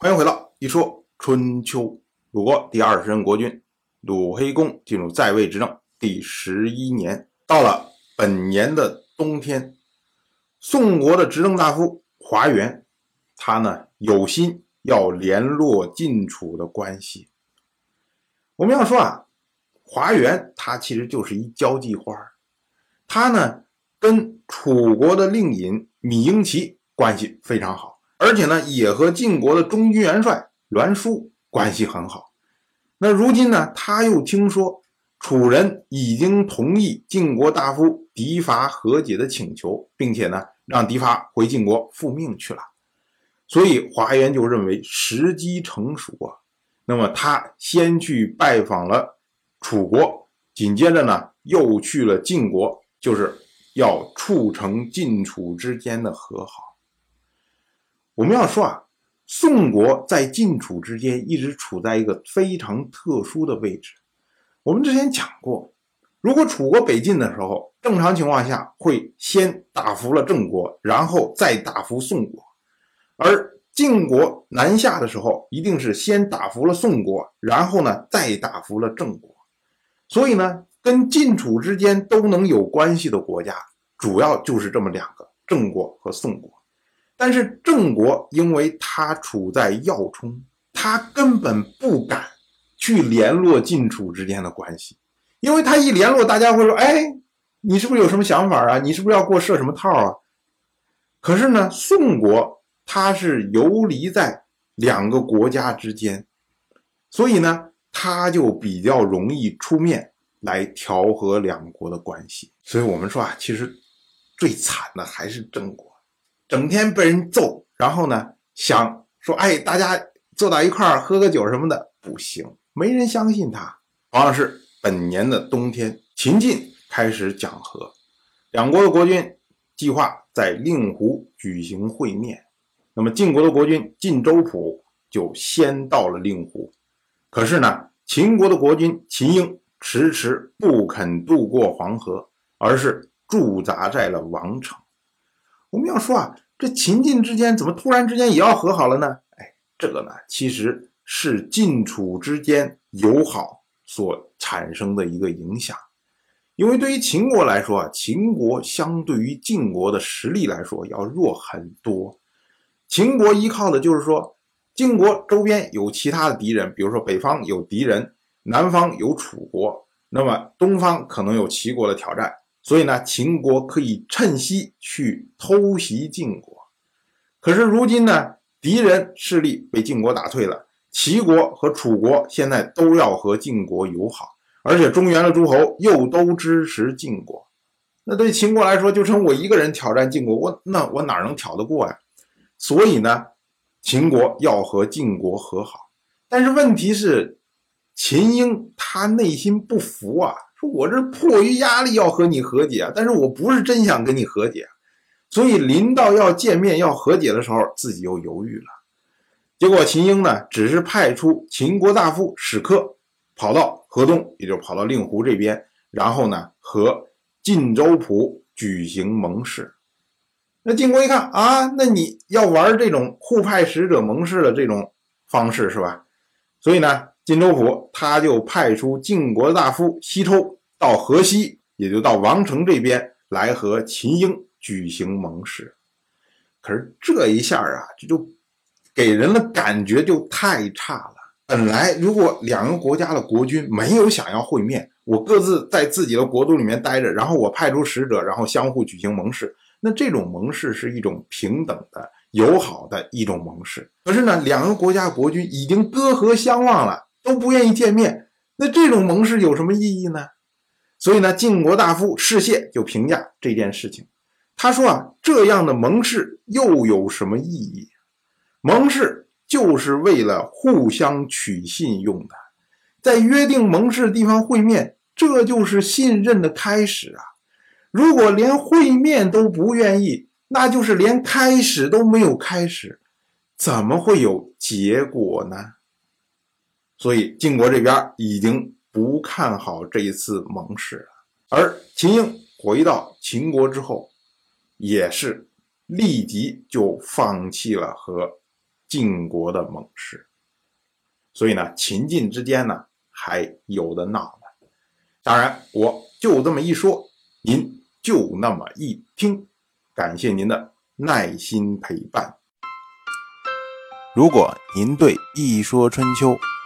欢迎回到一说春秋。鲁国第二十任国君鲁黑公进入在位执政第十一年，到了本年的冬天，宋国的执政大夫华元，他呢有心要联络晋楚的关系。我们要说啊，华元他其实就是一交际花他呢跟楚国的令尹芈英奇关系非常好。而且呢，也和晋国的中军元帅栾书关系很好。那如今呢，他又听说楚人已经同意晋国大夫狄伐和解的请求，并且呢，让狄伐回晋国复命去了。所以华元就认为时机成熟啊。那么他先去拜访了楚国，紧接着呢，又去了晋国，就是要促成晋楚之间的和好。我们要说啊，宋国在晋楚之间一直处在一个非常特殊的位置。我们之前讲过，如果楚国北进的时候，正常情况下会先打服了郑国，然后再打服宋国；而晋国南下的时候，一定是先打服了宋国，然后呢再打服了郑国。所以呢，跟晋楚之间都能有关系的国家，主要就是这么两个：郑国和宋国。但是郑国，因为他处在要冲，他根本不敢去联络晋楚之间的关系，因为他一联络，大家会说：“哎，你是不是有什么想法啊？你是不是要给我设什么套啊？”可是呢，宋国他是游离在两个国家之间，所以呢，他就比较容易出面来调和两国的关系。所以我们说啊，其实最惨的还是郑国。整天被人揍，然后呢，想说，哎，大家坐到一块儿喝个酒什么的，不行，没人相信他。同样是本年的冬天，秦晋开始讲和，两国的国君计划在令狐举行会面。那么晋国的国君晋州普就先到了令狐，可是呢，秦国的国君秦婴迟迟不肯渡过黄河，而是驻扎在了王城。我们要说啊，这秦晋之间怎么突然之间也要和好了呢？哎，这个呢，其实是晋楚之间友好所产生的一个影响。因为对于秦国来说啊，秦国相对于晋国的实力来说要弱很多。秦国依靠的就是说，晋国周边有其他的敌人，比如说北方有敌人，南方有楚国，那么东方可能有齐国的挑战。所以呢，秦国可以趁机去偷袭晋国。可是如今呢，敌人势力被晋国打退了，齐国和楚国现在都要和晋国友好，而且中原的诸侯又都支持晋国。那对秦国来说，就剩我一个人挑战晋国，我那我哪能挑得过呀？所以呢，秦国要和晋国和好。但是问题是，秦婴他内心不服啊。说我这迫于压力要和你和解，但是我不是真想跟你和解，所以临到要见面要和解的时候，自己又犹豫了。结果秦英呢，只是派出秦国大夫史克跑到河东，也就跑到令狐这边，然后呢和晋州仆举行盟誓。那晋国一看啊，那你要玩这种互派使者盟誓的这种方式是吧？所以呢。晋州府他就派出晋国大夫西抽到河西，也就到王城这边来和秦婴举行盟誓。可是这一下啊，这就给人的感觉就太差了。本来如果两个国家的国君没有想要会面，我各自在自己的国都里面待着，然后我派出使者，然后相互举行盟誓，那这种盟誓是一种平等的、友好的一种盟誓。可是呢，两个国家国君已经隔河相望了。都不愿意见面，那这种盟誓有什么意义呢？所以呢，晋国大夫士燮就评价这件事情，他说啊，这样的盟誓又有什么意义？盟誓就是为了互相取信用的，在约定盟誓的地方会面，这就是信任的开始啊！如果连会面都不愿意，那就是连开始都没有开始，怎么会有结果呢？所以晋国这边已经不看好这一次盟誓了，而秦婴回到秦国之后，也是立即就放弃了和晋国的盟誓。所以呢，秦晋之间呢还有的闹呢。当然，我就这么一说，您就那么一听。感谢您的耐心陪伴。如果您对《一说春秋》